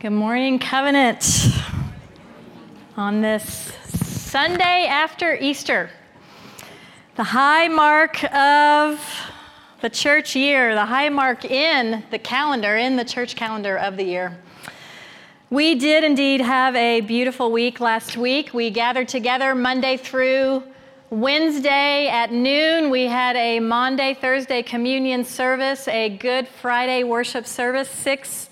Good morning, Covenant. On this Sunday after Easter, the high mark of the church year, the high mark in the calendar, in the church calendar of the year. We did indeed have a beautiful week last week. We gathered together Monday through Wednesday at noon. We had a Maundy Thursday communion service, a Good Friday worship service, six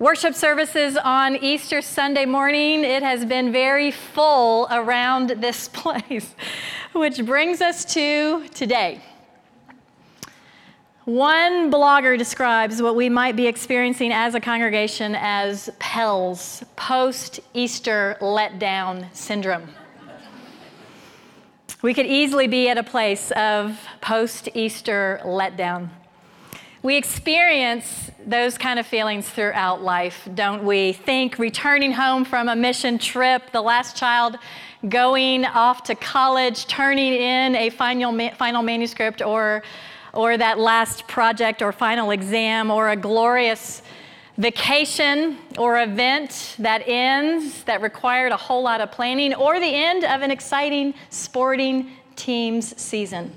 Worship services on Easter Sunday morning. It has been very full around this place, which brings us to today. One blogger describes what we might be experiencing as a congregation as PELS, post Easter letdown syndrome. We could easily be at a place of post Easter letdown. We experience those kind of feelings throughout life, don't we? Think returning home from a mission trip, the last child going off to college, turning in a final, final manuscript or, or that last project or final exam, or a glorious vacation or event that ends that required a whole lot of planning, or the end of an exciting sporting team's season.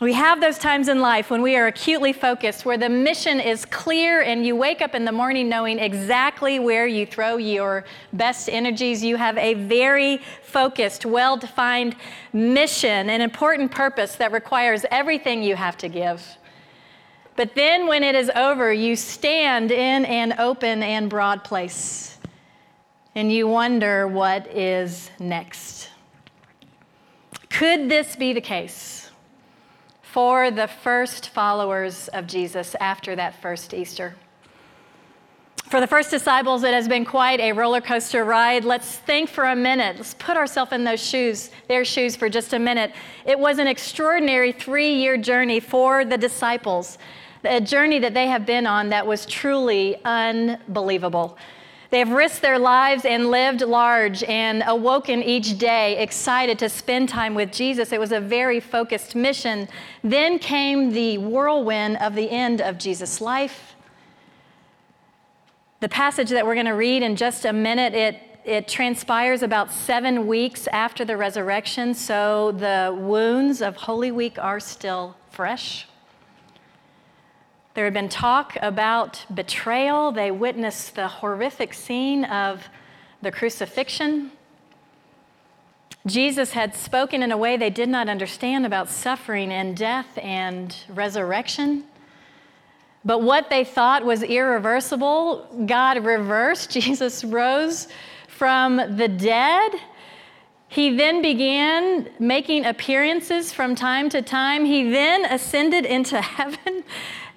We have those times in life when we are acutely focused, where the mission is clear and you wake up in the morning knowing exactly where you throw your best energies. You have a very focused, well defined mission, an important purpose that requires everything you have to give. But then when it is over, you stand in an open and broad place and you wonder what is next. Could this be the case? For the first followers of Jesus after that first Easter. For the first disciples, it has been quite a roller coaster ride. Let's think for a minute. Let's put ourselves in those shoes, their shoes for just a minute. It was an extraordinary three year journey for the disciples, a journey that they have been on that was truly unbelievable. They have risked their lives and lived large and awoken each day excited to spend time with Jesus. It was a very focused mission. Then came the whirlwind of the end of Jesus' life. The passage that we're going to read in just a minute, it, it transpires about seven weeks after the resurrection, so the wounds of Holy Week are still fresh. There had been talk about betrayal. They witnessed the horrific scene of the crucifixion. Jesus had spoken in a way they did not understand about suffering and death and resurrection. But what they thought was irreversible, God reversed. Jesus rose from the dead. He then began making appearances from time to time. He then ascended into heaven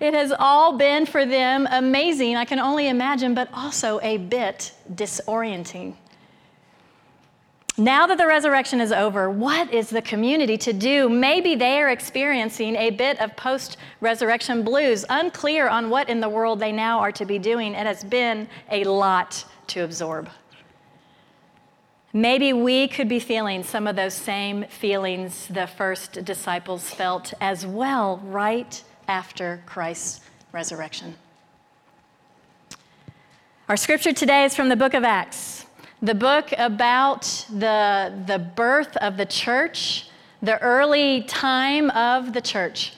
it has all been for them amazing, I can only imagine, but also a bit disorienting. Now that the resurrection is over, what is the community to do? Maybe they are experiencing a bit of post resurrection blues, unclear on what in the world they now are to be doing. It has been a lot to absorb. Maybe we could be feeling some of those same feelings the first disciples felt as well, right? after Christ's resurrection. Our scripture today is from the book of Acts, the book about the, the birth of the church, the early time of the church.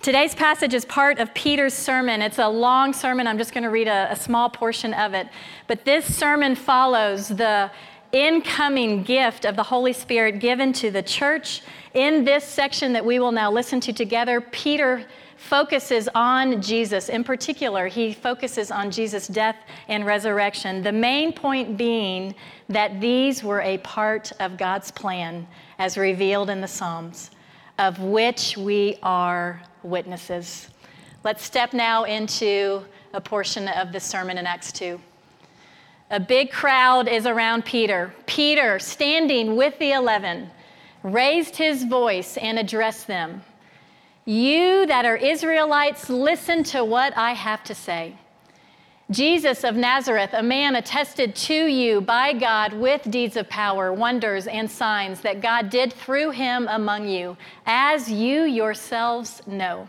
Today's passage is part of Peter's sermon. It's a long sermon. I'm just going to read a, a small portion of it. But this sermon follows the incoming gift of the Holy Spirit given to the church. In this section that we will now listen to together, Peter focuses on Jesus. In particular, he focuses on Jesus' death and resurrection. The main point being that these were a part of God's plan as revealed in the Psalms, of which we are witnesses. Let's step now into a portion of the sermon in Acts 2. A big crowd is around Peter. Peter, standing with the eleven, raised his voice and addressed them. You that are Israelites, listen to what I have to say. Jesus of Nazareth, a man attested to you by God with deeds of power, wonders, and signs that God did through him among you, as you yourselves know.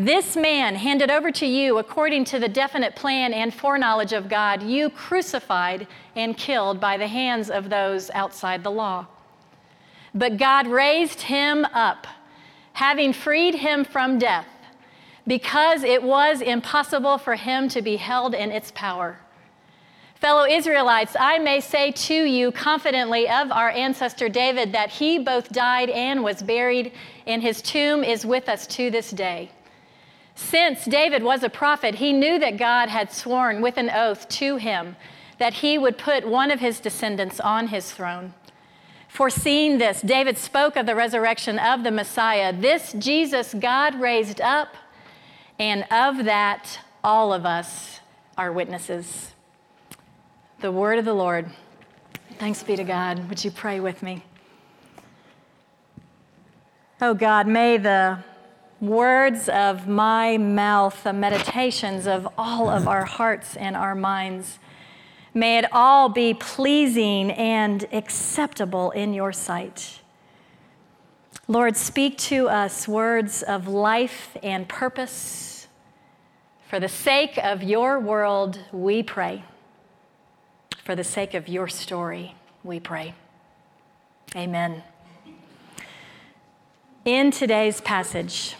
This man handed over to you according to the definite plan and foreknowledge of God, you crucified and killed by the hands of those outside the law. But God raised him up, having freed him from death, because it was impossible for him to be held in its power. Fellow Israelites, I may say to you confidently of our ancestor David that he both died and was buried, and his tomb is with us to this day. Since David was a prophet, he knew that God had sworn with an oath to him that he would put one of his descendants on his throne. Foreseeing this, David spoke of the resurrection of the Messiah, this Jesus God raised up, and of that all of us are witnesses. The word of the Lord. Thanks be to God. Would you pray with me? Oh God, may the words of my mouth, the meditations of all of our hearts and our minds. May it all be pleasing and acceptable in your sight. Lord, speak to us words of life and purpose. For the sake of your world, we pray. For the sake of your story, we pray. Amen. In today's passage,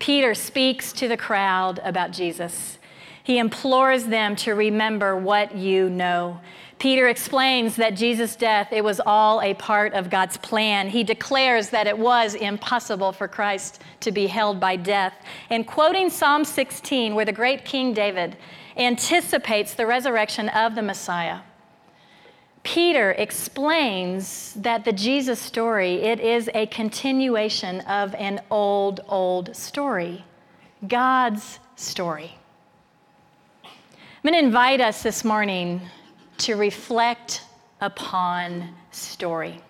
Peter speaks to the crowd about Jesus. He implores them to remember what you know. Peter explains that Jesus' death, it was all a part of God's plan. He declares that it was impossible for Christ to be held by death. And quoting Psalm 16, where the great King David anticipates the resurrection of the Messiah, Peter explains that the Jesus story, it is a continuation of an old, old story, God's story. I'm going to invite us this morning to reflect upon story.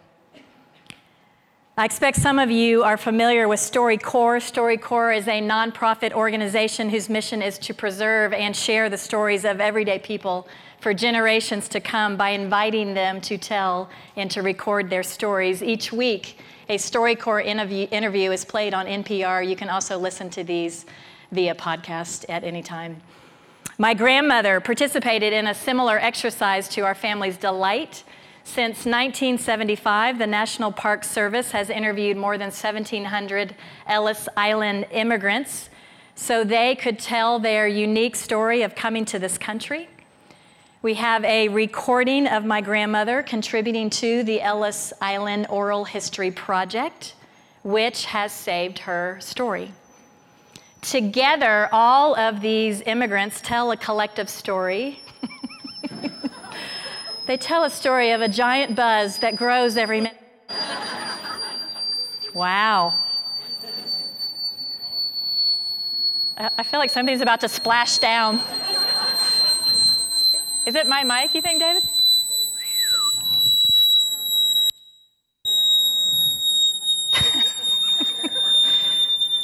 I expect some of you are familiar with StoryCorps. StoryCorps is a nonprofit organization whose mission is to preserve and share the stories of everyday people for generations to come by inviting them to tell and to record their stories. Each week, a StoryCorps interview, interview is played on NPR. You can also listen to these via podcast at any time. My grandmother participated in a similar exercise to our family's delight. Since 1975, the National Park Service has interviewed more than 1,700 Ellis Island immigrants so they could tell their unique story of coming to this country. We have a recording of my grandmother contributing to the Ellis Island Oral History Project, which has saved her story. Together, all of these immigrants tell a collective story. they tell a story of a giant buzz that grows every minute. wow. I feel like something's about to splash down. Is it my mic, you think, David?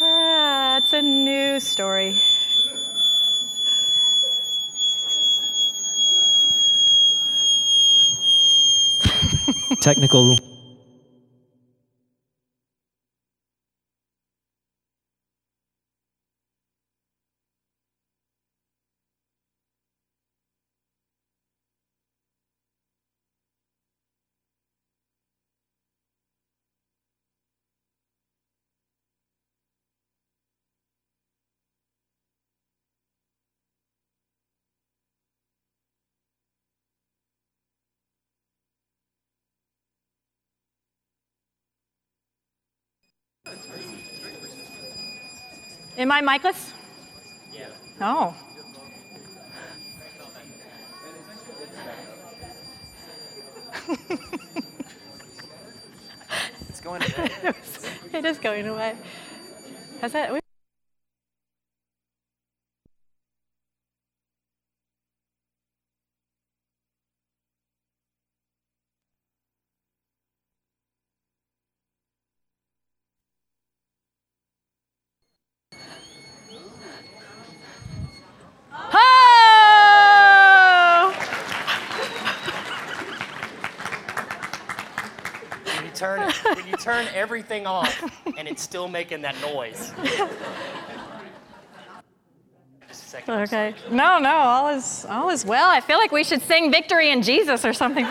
ah, a new story. Technical Am I micless? Yeah. Oh. it's going away. it is going away. Has that? Everything off and it's still making that noise. Okay. No, no, all is all is well. I feel like we should sing "Victory in Jesus" or something.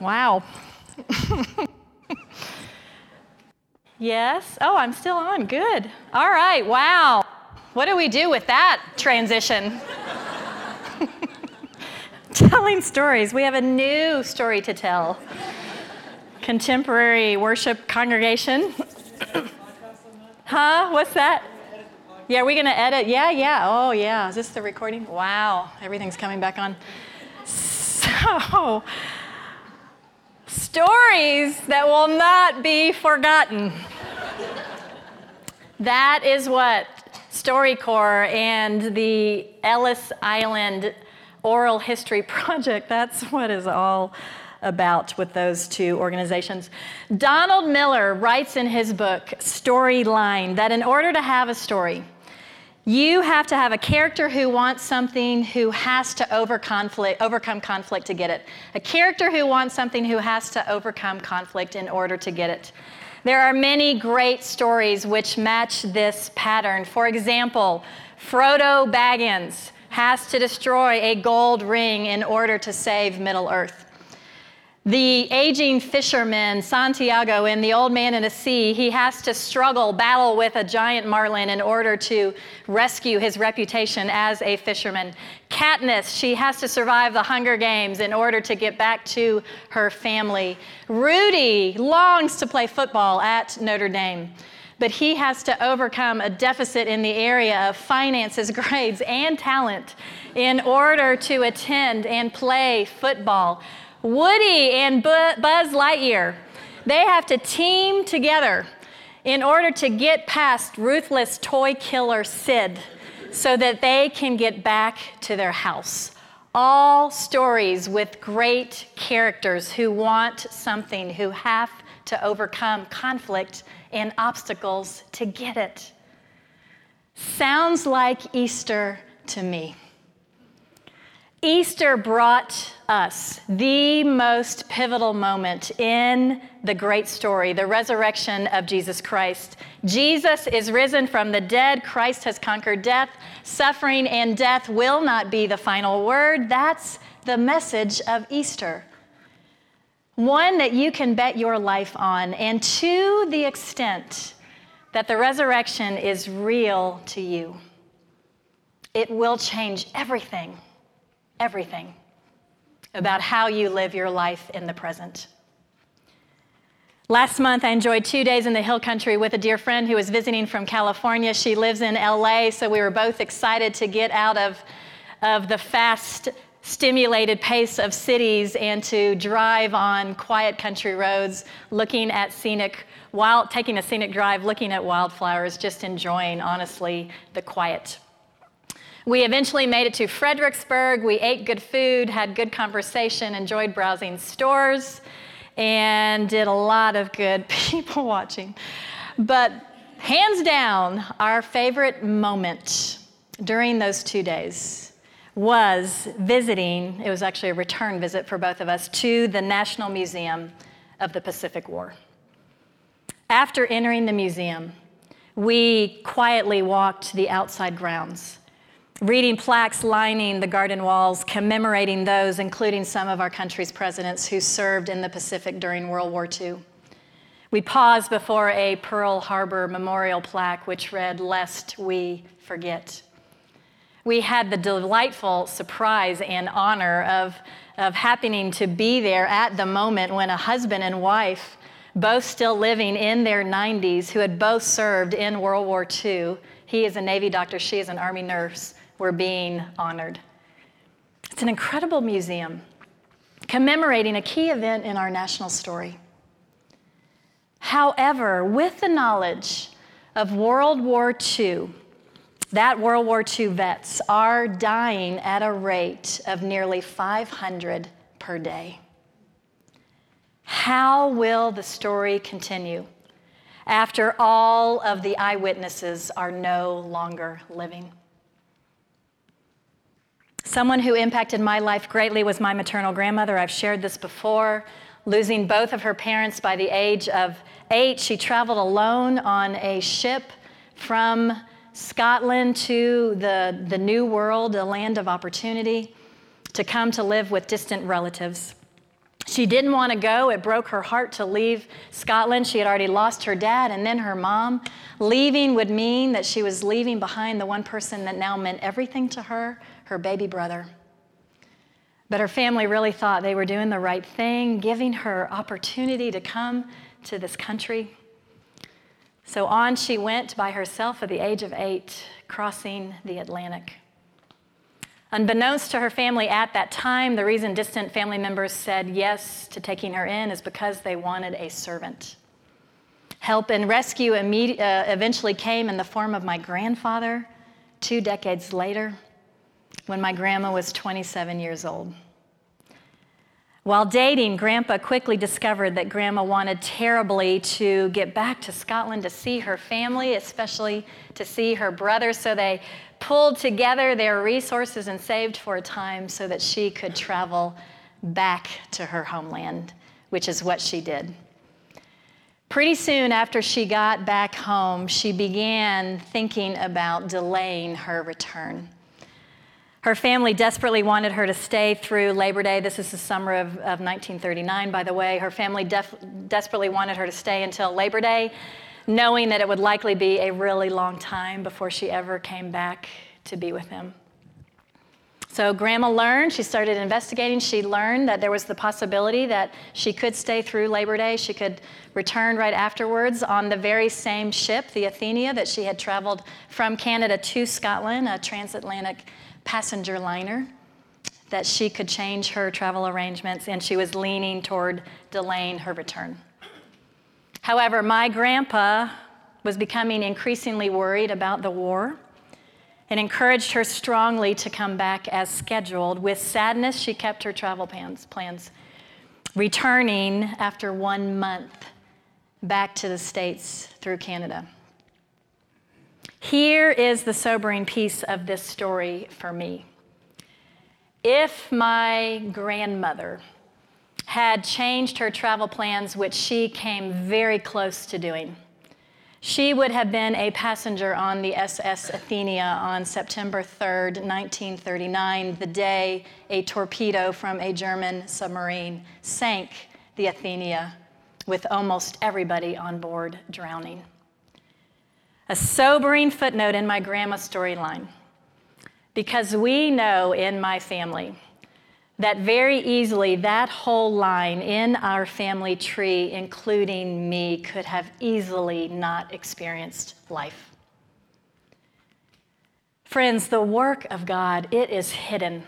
wow. yes. Oh, I'm still on. Good. All right. Wow. What do we do with that transition? Telling stories. We have a new story to tell. Contemporary worship congregation. huh? What's that? Yeah, are we going to edit? Yeah, yeah. Oh, yeah. Is this the recording? Wow. Everything's coming back on. So, stories that will not be forgotten. That is what StoryCorps and the Ellis Island Oral History Project, that's what is all about with those two organizations. Donald Miller writes in his book, Storyline, that in order to have a story, you have to have a character who wants something who has to over conflict, overcome conflict to get it. A character who wants something who has to overcome conflict in order to get it. There are many great stories which match this pattern. For example, Frodo Baggins has to destroy a gold ring in order to save Middle Earth. The aging fisherman, Santiago, in The Old Man in the Sea, he has to struggle, battle with a giant marlin in order to rescue his reputation as a fisherman. Katniss, she has to survive the Hunger Games in order to get back to her family. Rudy longs to play football at Notre Dame but he has to overcome a deficit in the area of finances, grades, and talent in order to attend and play football. Woody and Buzz Lightyear, they have to team together in order to get past ruthless toy killer Sid so that they can get back to their house. All stories with great characters who want something, who have to overcome conflict and obstacles to get it. Sounds like Easter to me. Easter brought us the most pivotal moment in the great story, the resurrection of Jesus Christ. Jesus is risen from the dead. Christ has conquered death. Suffering and death will not be the final word. That's the message of Easter. One that you can bet your life on, and to the extent that the resurrection is real to you, it will change everything, everything about how you live your life in the present. Last month, I enjoyed two days in the hill country with a dear friend who was visiting from California. She lives in LA, so we were both excited to get out of, of the fast stimulated pace of cities and to drive on quiet country roads, looking at scenic, while taking a scenic drive, looking at wildflowers, just enjoying, honestly, the quiet. We eventually made it to Fredericksburg. We ate good food, had good conversation, enjoyed browsing stores, and did a lot of good people watching. But hands down, our favorite moment during those two days was visiting, it was actually a return visit for both of us, to the National Museum of the Pacific War. After entering the museum, we quietly walked the outside grounds, reading plaques lining the garden walls, commemorating those, including some of our country's presidents who served in the Pacific during World War II. We paused before a Pearl Harbor memorial plaque which read, Lest we forget we had the delightful surprise and honor of, of happening to be there at the moment when a husband and wife, both still living in their 90s, who had both served in World War II, he is a Navy doctor, she is an Army nurse, were being honored. It's an incredible museum commemorating a key event in our national story. However, with the knowledge of World War II, that World War II vets are dying at a rate of nearly 500 per day. How will the story continue after all of the eyewitnesses are no longer living? Someone who impacted my life greatly was my maternal grandmother. I've shared this before. Losing both of her parents by the age of eight, she traveled alone on a ship from Scotland to the, the new world, a land of opportunity, to come to live with distant relatives. She didn't want to go. It broke her heart to leave Scotland. She had already lost her dad and then her mom. Leaving would mean that she was leaving behind the one person that now meant everything to her, her baby brother. But her family really thought they were doing the right thing, giving her opportunity to come to this country. So on she went by herself at the age of eight, crossing the Atlantic. Unbeknownst to her family at that time, the reason distant family members said yes to taking her in is because they wanted a servant. Help and rescue uh, eventually came in the form of my grandfather two decades later when my grandma was 27 years old. While dating, Grandpa quickly discovered that Grandma wanted terribly to get back to Scotland to see her family, especially to see her brother. So they pulled together their resources and saved for a time so that she could travel back to her homeland, which is what she did. Pretty soon after she got back home, she began thinking about delaying her return. Her family desperately wanted her to stay through Labor Day. This is the summer of, of 1939, by the way. Her family def- desperately wanted her to stay until Labor Day, knowing that it would likely be a really long time before she ever came back to be with him. So, Grandma learned, she started investigating. She learned that there was the possibility that she could stay through Labor Day. She could return right afterwards on the very same ship, the Athenia, that she had traveled from Canada to Scotland, a transatlantic passenger liner that she could change her travel arrangements, and she was leaning toward delaying her return. However, my grandpa was becoming increasingly worried about the war and encouraged her strongly to come back as scheduled. With sadness, she kept her travel plans, plans returning after one month back to the States through Canada. Here is the sobering piece of this story for me. If my grandmother had changed her travel plans, which she came very close to doing, she would have been a passenger on the SS Athenia on September 3rd, 1939, the day a torpedo from a German submarine sank the Athenia, with almost everybody on board drowning a sobering footnote in my grandma's storyline. Because we know in my family that very easily that whole line in our family tree, including me, could have easily not experienced life. Friends, the work of God, it is hidden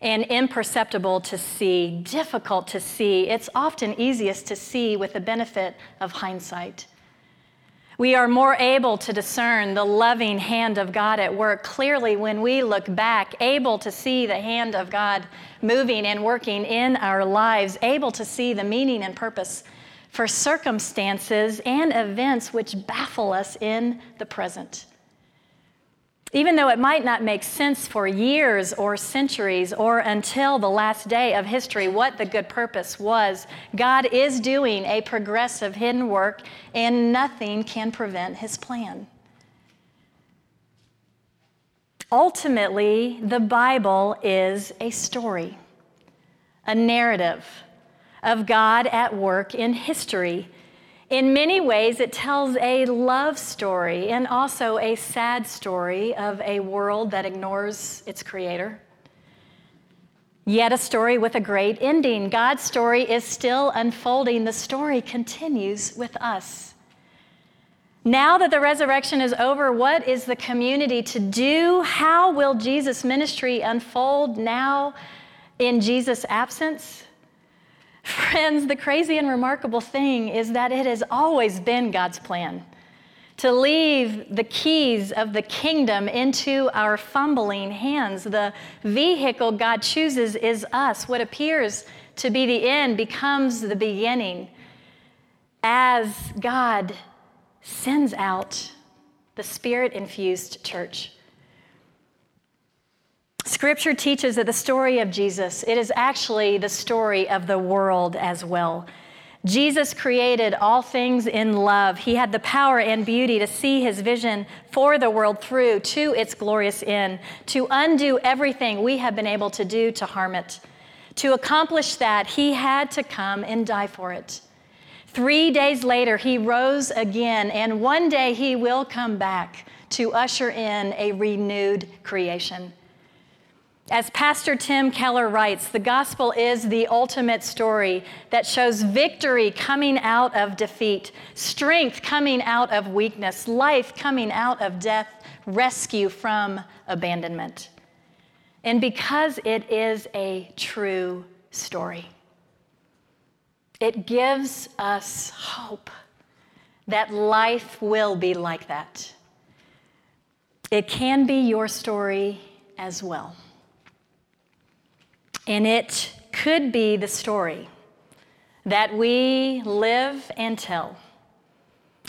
and imperceptible to see, difficult to see. It's often easiest to see with the benefit of hindsight. We are more able to discern the loving hand of God at work clearly when we look back, able to see the hand of God moving and working in our lives, able to see the meaning and purpose for circumstances and events which baffle us in the present. Even though it might not make sense for years or centuries or until the last day of history what the good purpose was, God is doing a progressive hidden work and nothing can prevent his plan. Ultimately, the Bible is a story, a narrative of God at work in history in many ways, it tells a love story and also a sad story of a world that ignores its creator. Yet a story with a great ending. God's story is still unfolding. The story continues with us. Now that the resurrection is over, what is the community to do? How will Jesus' ministry unfold now in Jesus' absence? Friends, the crazy and remarkable thing is that it has always been God's plan to leave the keys of the kingdom into our fumbling hands. The vehicle God chooses is us. What appears to be the end becomes the beginning as God sends out the spirit infused church. Scripture teaches that the story of Jesus, it is actually the story of the world as well. Jesus created all things in love. He had the power and beauty to see his vision for the world through to its glorious end, to undo everything we have been able to do to harm it. To accomplish that, he had to come and die for it. Three days later, he rose again, and one day he will come back to usher in a renewed creation. As Pastor Tim Keller writes, the gospel is the ultimate story that shows victory coming out of defeat, strength coming out of weakness, life coming out of death, rescue from abandonment. And because it is a true story, it gives us hope that life will be like that. It can be your story as well. And it could be the story that we live and tell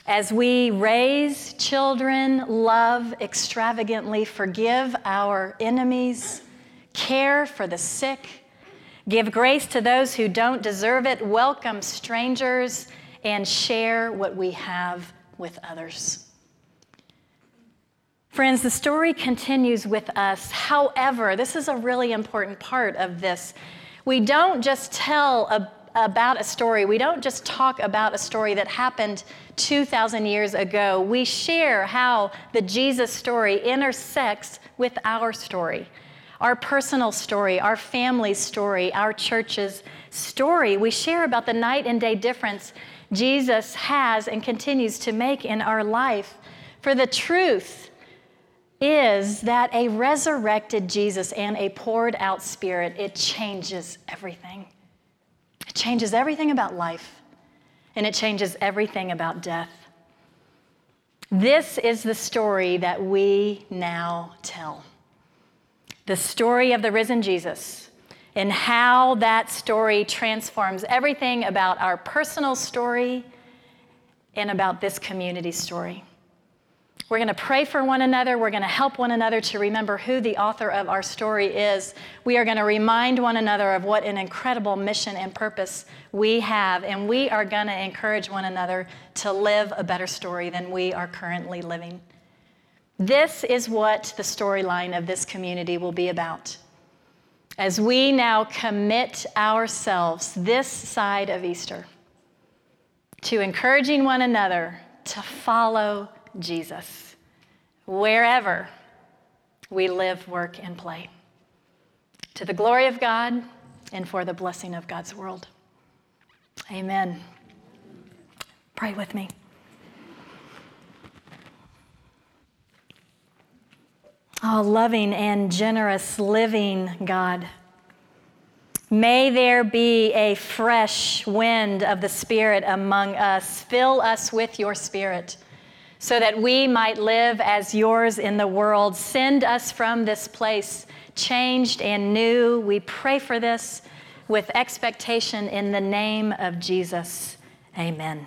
as we raise children, love extravagantly, forgive our enemies, care for the sick, give grace to those who don't deserve it, welcome strangers, and share what we have with others. Friends, the story continues with us. However, this is a really important part of this. We don't just tell a, about a story, we don't just talk about a story that happened 2,000 years ago. We share how the Jesus story intersects with our story, our personal story, our family's story, our church's story. We share about the night and day difference Jesus has and continues to make in our life. For the truth, is that a resurrected Jesus and a poured out spirit, it changes everything. It changes everything about life, and it changes everything about death. This is the story that we now tell the story of the risen Jesus and how that story transforms everything about our personal story and about this community story. We're going to pray for one another. We're going to help one another to remember who the author of our story is. We are going to remind one another of what an incredible mission and purpose we have. And we are going to encourage one another to live a better story than we are currently living. This is what the storyline of this community will be about. As we now commit ourselves this side of Easter to encouraging one another to follow Jesus, wherever we live, work, and play. To the glory of God and for the blessing of God's world. Amen. Pray with me. Oh, loving and generous living God. May there be a fresh wind of the Spirit among us. Fill us with your Spirit so that we might live as yours in the world. Send us from this place changed and new. We pray for this with expectation in the name of Jesus. Amen.